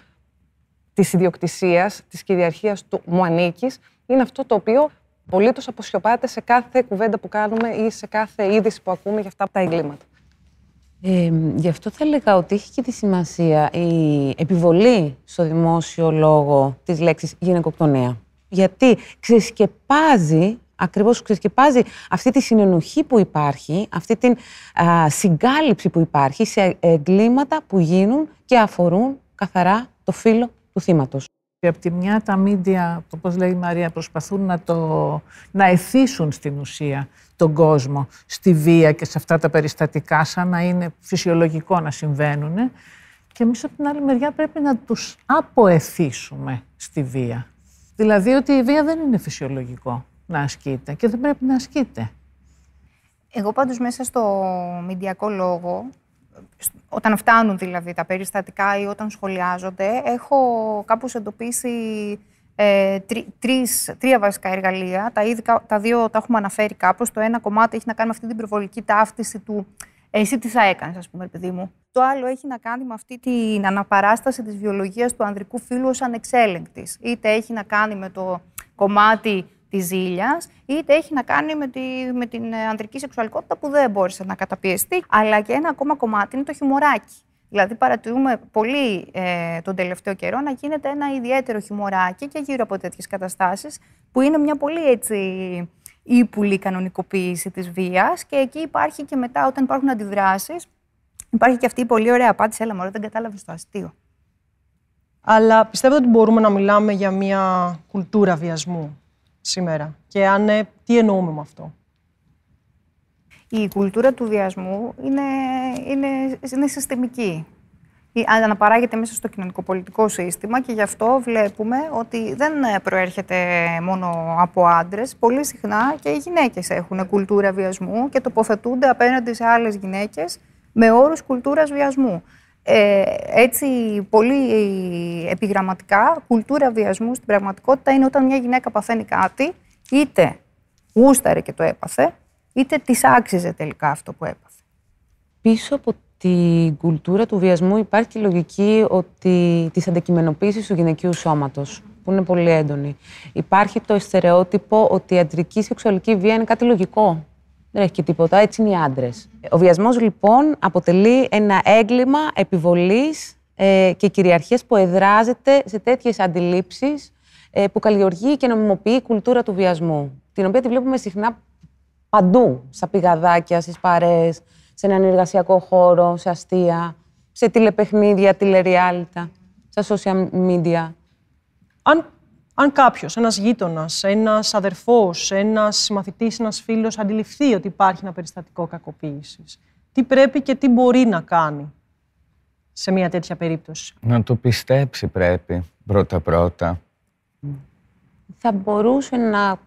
S8: της ιδιοκτησίας, της κυριαρχίας του μου ανήκεις, είναι αυτό το οποίο απολύτως αποσιωπάται σε κάθε κουβέντα που κάνουμε ή σε κάθε είδηση που ακούμε για αυτά τα εγκλήματα.
S5: Ε, γι' αυτό θα έλεγα ότι έχει και τη σημασία η επιβολή στο δημόσιο λόγο της λέξης γυναικοκτονία. Γιατί ξεσκεπάζει ακριβώς ξεσκεπάζει αυτή τη συνενοχή που υπάρχει, αυτή την α, συγκάλυψη που υπάρχει σε εγκλήματα που γίνουν και αφορούν καθαρά το φύλλο του θύματος.
S7: Και από τη μια τα μίντια, όπως λέει η Μαρία, προσπαθούν να, το, να εθίσουν στην ουσία τον κόσμο στη βία και σε αυτά τα περιστατικά σαν να είναι φυσιολογικό να συμβαίνουν. Και εμείς από την άλλη μεριά πρέπει να τους αποεθίσουμε στη βία. Δηλαδή ότι η βία δεν είναι φυσιολογικό να ασκείται και δεν πρέπει να ασκείται.
S3: Εγώ πάντως μέσα στο μηντιακό λόγο, όταν φτάνουν δηλαδή τα περιστατικά ή όταν σχολιάζονται, έχω κάπως εντοπίσει ε, τρι, τρεις, τρία βασικά εργαλεία. Τα, ήδη, τα δύο τα έχουμε αναφέρει κάπως. Το ένα κομμάτι έχει να κάνει με αυτή την προβολική ταύτιση του εσύ τι θα έκανες, ας πούμε, παιδί μου. Το άλλο έχει να κάνει με αυτή την αναπαράσταση της βιολογίας του ανδρικού φύλου ως ανεξέλεγκτης. Είτε έχει να κάνει με το κομμάτι της ζήλιας, είτε έχει να κάνει με, τη, με την ανδρική σεξουαλικότητα που δεν μπόρεσε να καταπιεστεί. Αλλά και ένα ακόμα κομμάτι είναι το χιμωράκι. Δηλαδή, παρατηρούμε πολύ ε, τον τελευταίο καιρό να γίνεται ένα ιδιαίτερο χιμωράκι και γύρω από τέτοιες καταστάσεις, που είναι μια πολύ έτσι ύπουλη κανονικοποίηση της βίας και εκεί υπάρχει και μετά όταν υπάρχουν αντιδράσεις, υπάρχει και αυτή η πολύ ωραία απάντηση, έλα μωρέ, δεν κατάλαβες το αστείο.
S2: Αλλά πιστεύω ότι μπορούμε να μιλάμε για μια κουλτούρα βιασμού; Σήμερα. Και αν ναι, τι εννοούμε με αυτό;
S3: Η κουλτούρα του βιασμού είναι, είναι, είναι συστημική αναπαράγεται μέσα στο κοινωνικοπολιτικό σύστημα και γι' αυτό βλέπουμε ότι δεν προέρχεται μόνο από άντρες. Πολύ συχνά και οι γυναίκες έχουν κουλτούρα βιασμού και τοποθετούνται απέναντι σε άλλες γυναίκες με όρους κουλτούρας βιασμού. Ε, έτσι, πολύ επιγραμματικά, κουλτούρα βιασμού στην πραγματικότητα είναι όταν μια γυναίκα παθαίνει κάτι, είτε γούσταρε και το έπαθε, είτε της άξιζε τελικά αυτό που έπαθε.
S5: Πίσω από την κουλτούρα του βιασμού υπάρχει και η λογική ότι της αντικειμενοποίησης του γυναικείου σώματος, που είναι πολύ έντονη. Υπάρχει το στερεότυπο ότι η αντρική σεξουαλική βία είναι κάτι λογικό. Δεν έχει και τίποτα, έτσι είναι οι άντρες. Ο βιασμός λοιπόν αποτελεί ένα έγκλημα επιβολής ε, και κυριαρχίας που εδράζεται σε τέτοιες αντιλήψεις ε, που καλλιεργεί και νομιμοποιεί η κουλτούρα του βιασμού, την οποία τη βλέπουμε συχνά παντού, στα πηγαδάκια, στις παρέες, σε έναν εργασιακό χώρο, σε αστεία, σε τηλεπαιχνίδια, τηλεριάλιτα, στα social media.
S2: Αν, αν κάποιος, ένας γείτονας, ένας αδερφός, ένας συμμαθητής, ένας φίλος αντιληφθεί ότι υπάρχει ένα περιστατικό κακοποίησης, τι πρέπει και τι μπορεί να κάνει σε μια τέτοια περίπτωση;
S4: Να το πιστέψει πρέπει πρώτα-πρώτα.
S5: Θα μπορούσε να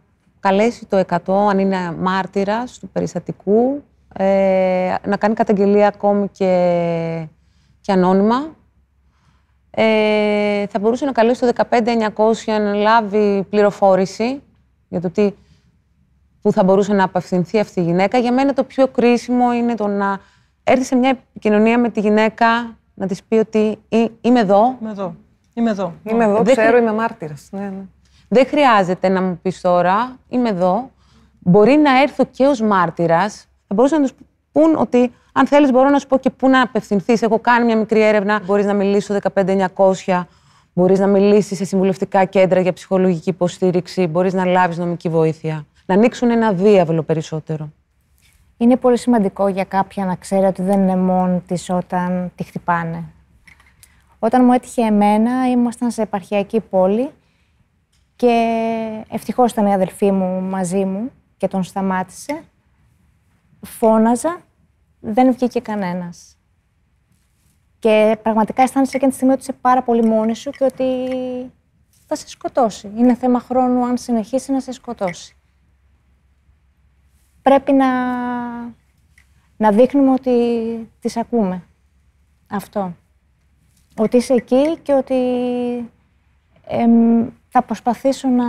S5: καλέσει το 100 αν είναι μάρτυρας του περιστατικού ε, να κάνει καταγγελία ακόμη και, και ανώνυμα. Ε, θα μπορούσε να καλέσει το 15900 να λάβει πληροφόρηση για το τι, που θα μπορούσε να απευθυνθεί αυτή η γυναίκα. Για μένα το πιο κρίσιμο είναι το να έρθει σε μια επικοινωνία με τη γυναίκα, να της πει ότι είμαι εδώ.
S2: Είμαι εδώ. Είμαι εδώ.
S8: Είμαι εδώ, Δεν ξέρω, είμαι μάρτυρας. Ναι, ναι.
S5: Δεν χρειάζεται να μου πεις τώρα, είμαι εδώ. Μπορεί να έρθω και ως μάρτυρας, θα μπορούσαν να τους πούν ότι αν θέλεις, μπορώ να σου πω και πού να απευθυνθείς. Έχω κάνει μια μικρή έρευνα. Μπορείς να μιλήσεις στο 15900, μπορείς να μιλήσεις σε συμβουλευτικά κέντρα για ψυχολογική υποστήριξη, μπορείς να λάβεις νομική βοήθεια. Να ανοίξουν ένα διάβολο περισσότερο.
S9: Είναι πολύ σημαντικό για κάποια να ξέρει ότι δεν είναι μόνη της όταν τη χτυπάνε. Όταν μου έτυχε εμένα, ήμασταν σε επαρχιακή πόλη και ευτυχώς ήταν η αδελφή μου μαζί μου και τον σταμάτησε φώναζα, δεν βγήκε κανένας. Και πραγματικά αισθάνεσαι εκείνη τη στιγμή ότι είσαι πάρα πολύ μόνη σου και ότι θα σε σκοτώσει. Είναι θέμα χρόνου αν συνεχίσει να σε σκοτώσει. Πρέπει να, να δείχνουμε ότι τις ακούμε. Αυτό. Ότι είσαι εκεί και ότι θα προσπαθήσω να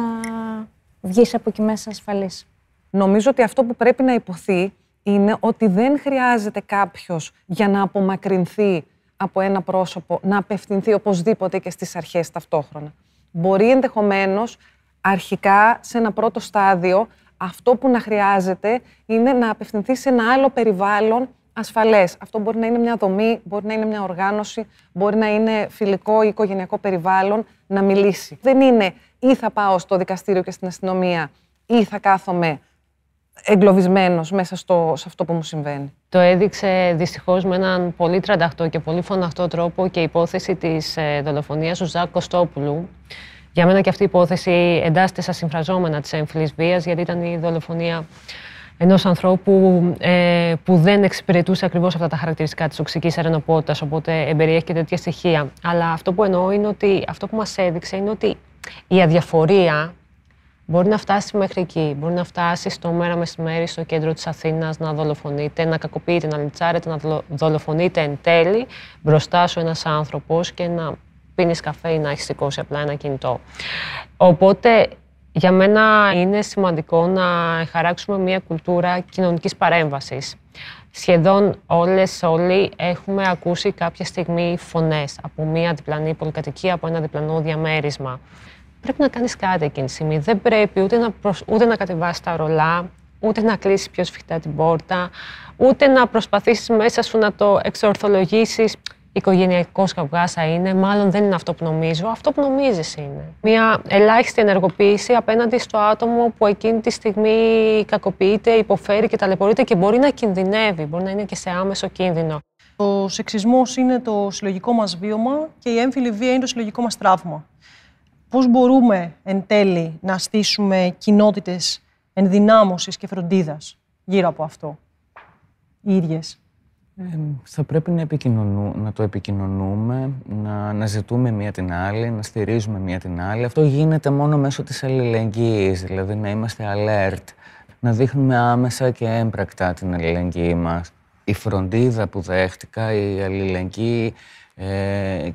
S9: βγεις από εκεί μέσα ασφαλής.
S8: Νομίζω ότι αυτό που πρέπει να υποθεί είναι ότι δεν χρειάζεται κάποιος για να απομακρυνθεί από ένα πρόσωπο να απευθυνθεί οπωσδήποτε και στις αρχές ταυτόχρονα. Μπορεί ενδεχομένως αρχικά σε ένα πρώτο στάδιο αυτό που να χρειάζεται είναι να απευθυνθεί σε ένα άλλο περιβάλλον ασφαλές. Αυτό μπορεί να είναι μια δομή, μπορεί να είναι μια οργάνωση, μπορεί να είναι φιλικό ή οικογενειακό περιβάλλον, να μιλήσει. Δεν είναι ή θα πάω στο δικαστήριο και στην αστυνομία ή θα κάθομαι εγκλωβισμένος μέσα στο, σε αυτό που μου συμβαίνει.
S6: Το έδειξε δυστυχώς με έναν πολύ τρανταχτό και πολύ φωναχτό τρόπο και η υπόθεση της ε, δολοφονίας του Ζακ Κωστόπουλου. Για μένα και αυτή η υπόθεση εντάσσεται στα συμφραζόμενα της έμφυλης βίας, γιατί ήταν η δολοφονία ενός ανθρώπου ε, που δεν εξυπηρετούσε ακριβώς αυτά τα χαρακτηριστικά της οξική αρενοπότητας, οπότε εμπεριέχει και τέτοια στοιχεία. Αλλά αυτό που εννοώ είναι ότι αυτό που μας έδειξε είναι ότι η αδιαφορία μπορεί να φτάσει μέχρι εκεί. Μπορεί να φτάσει στο μέρα μεσημέρι στο κέντρο της Αθήνας να δολοφονείτε, να κακοποιείτε, να λιτσάρετε, να δολοφονείτε εν τέλει μπροστά σου ένας άνθρωπος και να πίνεις καφέ ή να έχεις σηκώσει απλά ένα κινητό. Οπότε για μένα είναι σημαντικό να χαράξουμε μια κουλτούρα κοινωνικής παρέμβασης. Σχεδόν όλες, όλοι έχουμε ακούσει κάποια στιγμή φωνές από μια διπλανή πολυκατοικία, από ένα διπλανό διαμέρισμα. Πρέπει να κάνεις κάτι εκείνη τη στιγμή. Δεν πρέπει ούτε να, προσ... ούτε να κατεβάσεις τα ρολά, ούτε να κλείσεις πιο σφιχτά την πόρτα, ούτε να προσπαθήσεις μέσα σου να το εξορθολογήσεις οικογενειακός καυγά θα είναι, μάλλον δεν είναι αυτό που νομίζω. Αυτό που νομίζεις είναι. Μια ελάχιστη ενεργοποίηση απέναντι στο άτομο που εκείνη τη στιγμή κακοποιείται, υποφέρει και ταλαιπωρείται και μπορεί να κινδυνεύει, μπορεί να είναι και σε άμεσο κίνδυνο.
S2: Ο σεξισμός είναι το συλλογικό μας βίωμα και η έμφυλη βία είναι το συλλογικό μας τραύμα. Πώς μπορούμε εν τέλει να στήσουμε κοινότητες ενδυνάμωσης και φροντίδας γύρω από αυτό, οι ίδιες
S4: θα πρέπει να, να το επικοινωνούμε, να αναζητούμε μία την άλλη, να στηρίζουμε μία την άλλη. Αυτό γίνεται μόνο μέσω της αλληλεγγύης, δηλαδή να είμαστε alert, να δείχνουμε άμεσα και έμπρακτα την αλληλεγγύη μας. Η φροντίδα που δέχτηκα, η αλληλεγγύη, ε,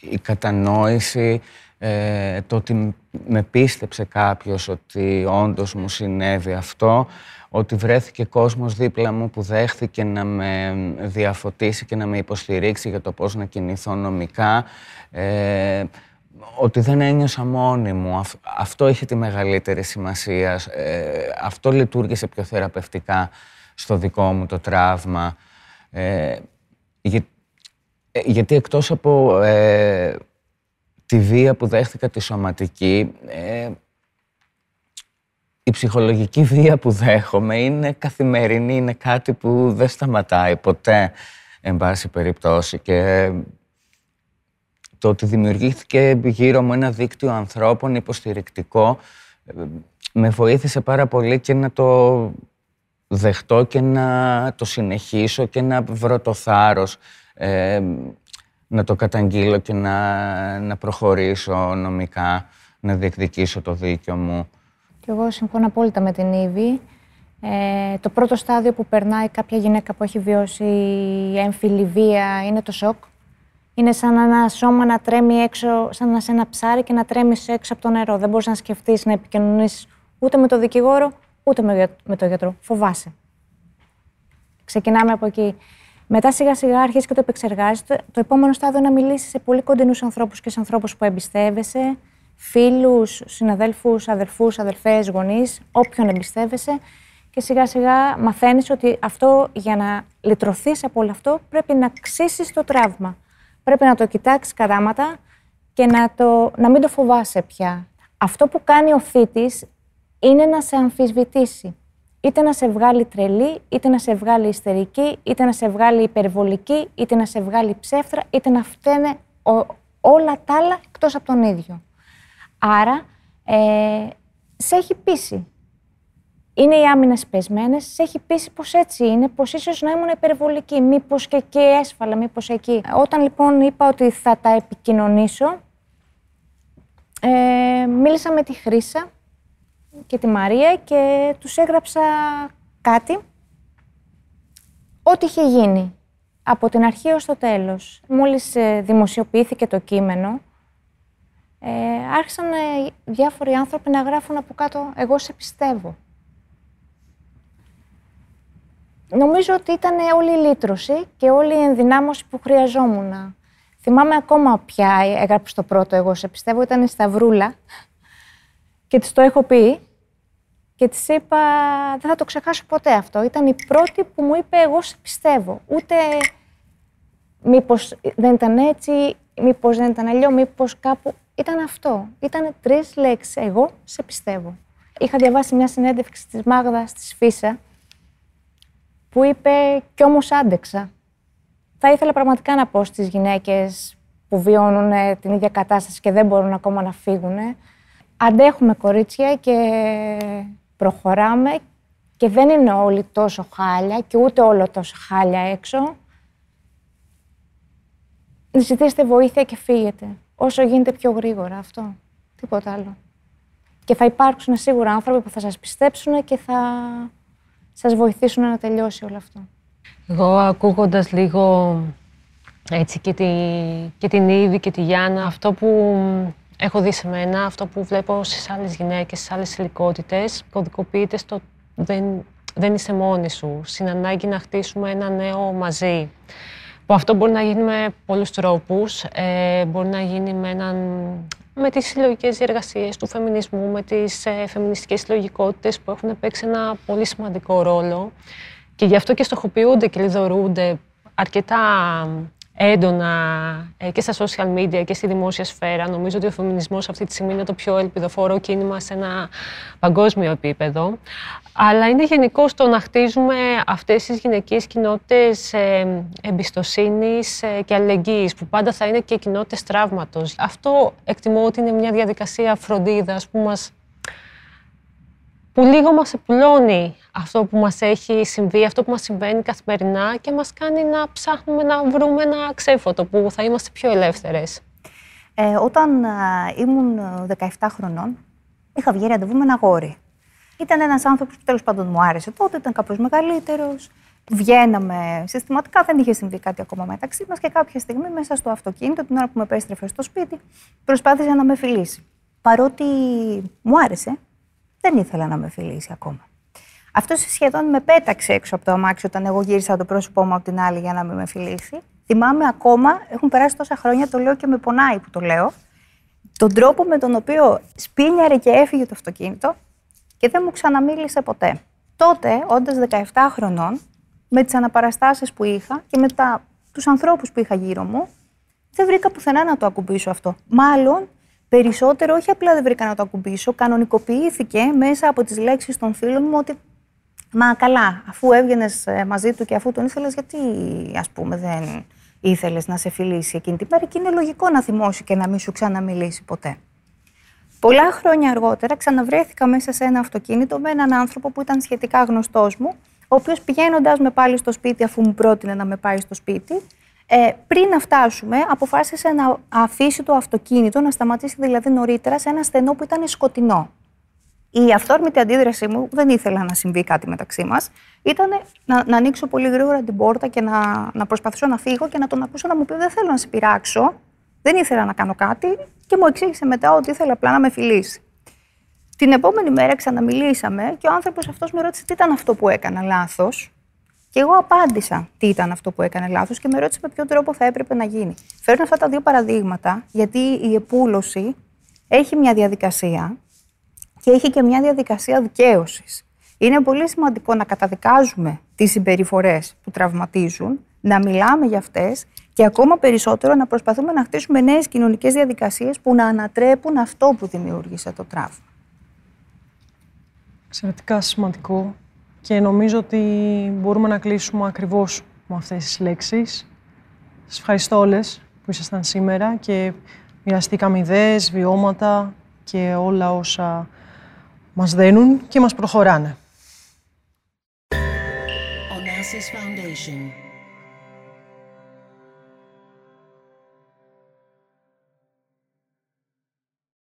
S4: η κατανόηση, ε, το ότι με πίστεψε κάποιος ότι όντως μου συνέβη αυτό, ότι βρέθηκε κόσμος δίπλα μου που δέχθηκε να με διαφωτίσει και να με υποστηρίξει για το πώς να κινηθώ νομικά, ε, ότι δεν ένιωσα μόνη μου. Αυτό είχε τη μεγαλύτερη σημασία. Ε, αυτό λειτουργήσε πιο θεραπευτικά στο δικό μου το τραύμα. Ε, για, ε, γιατί εκτός από ε, τη βία που δέχτηκα τη σωματική, η ψυχολογική βία που δέχομαι είναι καθημερινή, είναι κάτι που δεν σταματάει ποτέ, εν πάση περιπτώσει. Και το ότι δημιουργήθηκε γύρω μου ένα δίκτυο ανθρώπων υποστηρικτικό με βοήθησε πάρα πολύ και να το δεχτώ και να το συνεχίσω και να βρω το θάρρος ε, να το καταγγείλω και να, να προχωρήσω νομικά, να διεκδικήσω το δίκιο μου.
S9: Και εγώ συμφωνώ απόλυτα με την Ήβη. Ε, το πρώτο στάδιο που περνάει κάποια γυναίκα που έχει βιώσει έμφυλη βία είναι το σοκ. Είναι σαν ένα σώμα να τρέμει έξω, σαν να σε ένα ψάρι και να τρέμει έξω από το νερό. Δεν μπορείς να σκεφτείς να επικοινωνήσει ούτε με τον δικηγόρο, ούτε με τον γιατρό. Φοβάσαι. Ξεκινάμε από εκεί. Μετά σιγά σιγά αρχίζει και το επεξεργάζεται. Το επόμενο στάδιο είναι να μιλήσεις σε πολύ κοντινούς ανθρώπους και σε ανθρώπους που εμπιστεύεσαι, φίλους, συναδέλφους, αδερφούς, αδελφέ, γονείς, όποιον εμπιστεύεσαι. Και σιγά σιγά μαθαίνεις ότι αυτό για να λυτρωθείς από όλο αυτό πρέπει να ξύσεις το τραύμα. Πρέπει να το κοιτάξεις καράματα και να, το, να μην το φοβάσαι πια. Αυτό που κάνει ο θήτης είναι να σε αμφισβητήσει. Είτε να σε βγάλει τρελή, είτε να σε βγάλει ιστερική, είτε να σε βγάλει υπερβολική, είτε να σε βγάλει ψεύτρα, είτε να φταίνε όλα τα άλλα εκτός από τον ίδιο. Άρα, ε, σε έχει πείσει. Είναι οι άμυνες πεσμένες, σε έχει πείσει πως έτσι είναι, πως ίσως να ήμουν υπερβολική, μήπως και εκεί έσφαλα, μήπως εκεί. Όταν λοιπόν είπα ότι θα τα επικοινωνήσω, ε, μίλησα με τη Χρύσα και τη Μαρία και τους έγραψα κάτι, ό,τι είχε γίνει, από την αρχή ως το τέλος. Μόλις ε, δημοσιοποιήθηκε το κείμενο, ε, άρχισαν ε, διάφοροι άνθρωποι να γράφουν από κάτω «Εγώ σε πιστεύω». Νομίζω ότι ήταν όλη η λύτρωση και όλη η ενδυνάμωση που χρειαζόμουν. Θυμάμαι ακόμα πια έγραψε το πρώτο «Εγώ σε πιστεύω», ήταν η Σταυρούλα και της το έχω πει και της είπα «Δεν θα το ξεχάσω ποτέ αυτό». Ήταν η πρώτη που μου είπε «Εγώ σε πιστεύω». Ούτε μήπως δεν ήταν έτσι, μήπως δεν ήταν αλλιώ, μήπως κάπου ήταν αυτό. Ήταν τρεις λέξεις. Εγώ σε πιστεύω. Είχα διαβάσει μια συνέντευξη της Μάγδας της Φίσα που είπε «Κι όμως άντεξα». Θα ήθελα πραγματικά να πω στις γυναίκες που βιώνουν ε, την ίδια κατάσταση και δεν μπορούν ακόμα να φύγουν. Αντέχουμε κορίτσια και προχωράμε και δεν είναι όλοι τόσο χάλια και ούτε όλο τόσο χάλια έξω. Ζητήστε βοήθεια και φύγετε. Όσο γίνεται πιο γρήγορα αυτό. Τίποτα άλλο. Και θα υπάρξουν σίγουρα άνθρωποι που θα σας πιστέψουν και θα σας βοηθήσουν να τελειώσει όλο αυτό.
S6: Εγώ ακούγοντας λίγο έτσι και, τη, και την Ήβη και τη Γιάννα, αυτό που έχω δει σε μένα, αυτό που βλέπω στις άλλες γυναίκες, στις άλλες ηλικότητες, κωδικοποιείται στο δεν, δεν είσαι μόνη σου, στην ανάγκη να χτίσουμε ένα νέο μαζί. Που αυτό μπορεί να γίνει με πολλούς τρόπους, ε, μπορεί να γίνει με, έναν, με τις συλλογικές διεργασίες του φεμινισμού, με τις ε, φεμινιστικές συλλογικότητες που έχουν παίξει ένα πολύ σημαντικό ρόλο. Και γι' αυτό και στοχοποιούνται και λιδωρούνται αρκετά έντονα ε, και στα social media και στη δημόσια σφαίρα. Νομίζω ότι ο φεμινισμός αυτή τη στιγμή είναι το πιο ελπιδοφόρο κίνημα σε ένα παγκόσμιο επίπεδο. Αλλά είναι γενικώ το να χτίζουμε αυτές τις γυναικείες κοινότητες ε, εμπιστοσύνης ε, και αλληλεγγύης, που πάντα θα είναι και κοινότητες τραύματος. Αυτό εκτιμώ ότι είναι μια διαδικασία φροντίδας που μας που λίγο μας επουλώνει αυτό που μας έχει συμβεί, αυτό που μας συμβαίνει καθημερινά και μας κάνει να ψάχνουμε να βρούμε ένα ξέφωτο που θα είμαστε πιο ελεύθερες.
S3: Ε, όταν ήμουν 17 χρονών, είχα βγει ραντεβού με ένα γόρι. Ήταν ένας άνθρωπος που τέλος πάντων μου άρεσε τότε, ήταν κάπως μεγαλύτερος. Βγαίναμε συστηματικά, δεν είχε συμβεί κάτι ακόμα μεταξύ μας και κάποια στιγμή μέσα στο αυτοκίνητο, την ώρα που με επέστρεφε στο σπίτι, προσπάθησε να με φιλήσει. Παρότι μου άρεσε, δεν ήθελα να με φιλήσει ακόμα. Αυτό σχεδόν με πέταξε έξω από το αμάξι όταν εγώ γύρισα το πρόσωπό μου από την άλλη για να με φιλήσει. Θυμάμαι ακόμα, έχουν περάσει τόσα χρόνια, το λέω και με πονάει που το λέω, τον τρόπο με τον οποίο σπίνιαρε και έφυγε το αυτοκίνητο και δεν μου ξαναμίλησε ποτέ. Τότε, όντας 17 χρονών, με τις αναπαραστάσεις που είχα και με τους ανθρώπους που είχα γύρω μου, δεν βρήκα πουθενά να το ακουμπήσω αυτό. Μάλλον Περισσότερο, όχι απλά δεν βρήκα να το ακουμπήσω, κανονικοποιήθηκε μέσα από τις λέξεις των φίλων μου ότι Μα καλά, αφού έβγαινες ε, μαζί του και αφού τον ήθελες, γιατί ας πούμε δεν ήθελες να σε φιλήσει εκείνη την μέρα. Και είναι λογικό να θυμώσει και να μην σου ξαναμιλήσει ποτέ. Πολλά χρόνια αργότερα ξαναβρέθηκα μέσα σε ένα αυτοκίνητο με έναν άνθρωπο που ήταν σχετικά γνωστός μου, ο οποίος πηγαίνοντας με πάλι στο σπίτι, αφού μου πρότεινε να με πάει στο σπίτι, ε, πριν να φτάσουμε, αποφάσισε να αφήσει το αυτοκίνητο, να σταματήσει δηλαδή νωρίτερα σε ένα στενό που ήταν σκοτεινό. Η αυθόρμητη αντίδρασή μου, δεν ήθελα να συμβεί κάτι μεταξύ μας, ήταν να, να ανοίξω πολύ γρήγορα την πόρτα και να, να προσπαθήσω να φύγω και να τον ακούσω να μου πει: Δεν θέλω να σε πειράξω, δεν ήθελα να κάνω κάτι και μου εξήγησε μετά ότι ήθελα απλά να με φιλήσει. Την επόμενη μέρα ξαναμιλήσαμε και ο άνθρωπος αυτός με ρώτησε τι ήταν αυτό που έκανα λάθος; Και εγώ απάντησα τι ήταν αυτό που έκανε λάθος και με ρώτησε με ποιον τρόπο θα έπρεπε να γίνει. Φέρνω αυτά τα δύο παραδείγματα, γιατί η επούλωση έχει μια διαδικασία και έχει και μια διαδικασία δικαίωσης. Είναι πολύ σημαντικό να καταδικάζουμε τις συμπεριφορές που τραυματίζουν, να μιλάμε για αυτές και ακόμα περισσότερο να προσπαθούμε να χτίσουμε νέες κοινωνικές διαδικασίες που να ανατρέπουν αυτό που δημιούργησε το τραύμα.
S2: Εξαιρετικά σημαντικό και νομίζω ότι μπορούμε να κλείσουμε ακριβώς με αυτές τις λέξεις. Σας ευχαριστώ όλες που ήσασταν σήμερα και μοιραστήκαμε ιδέες, βιώματα και όλα όσα μας δένουν και μας προχωράνε. Onassis Foundation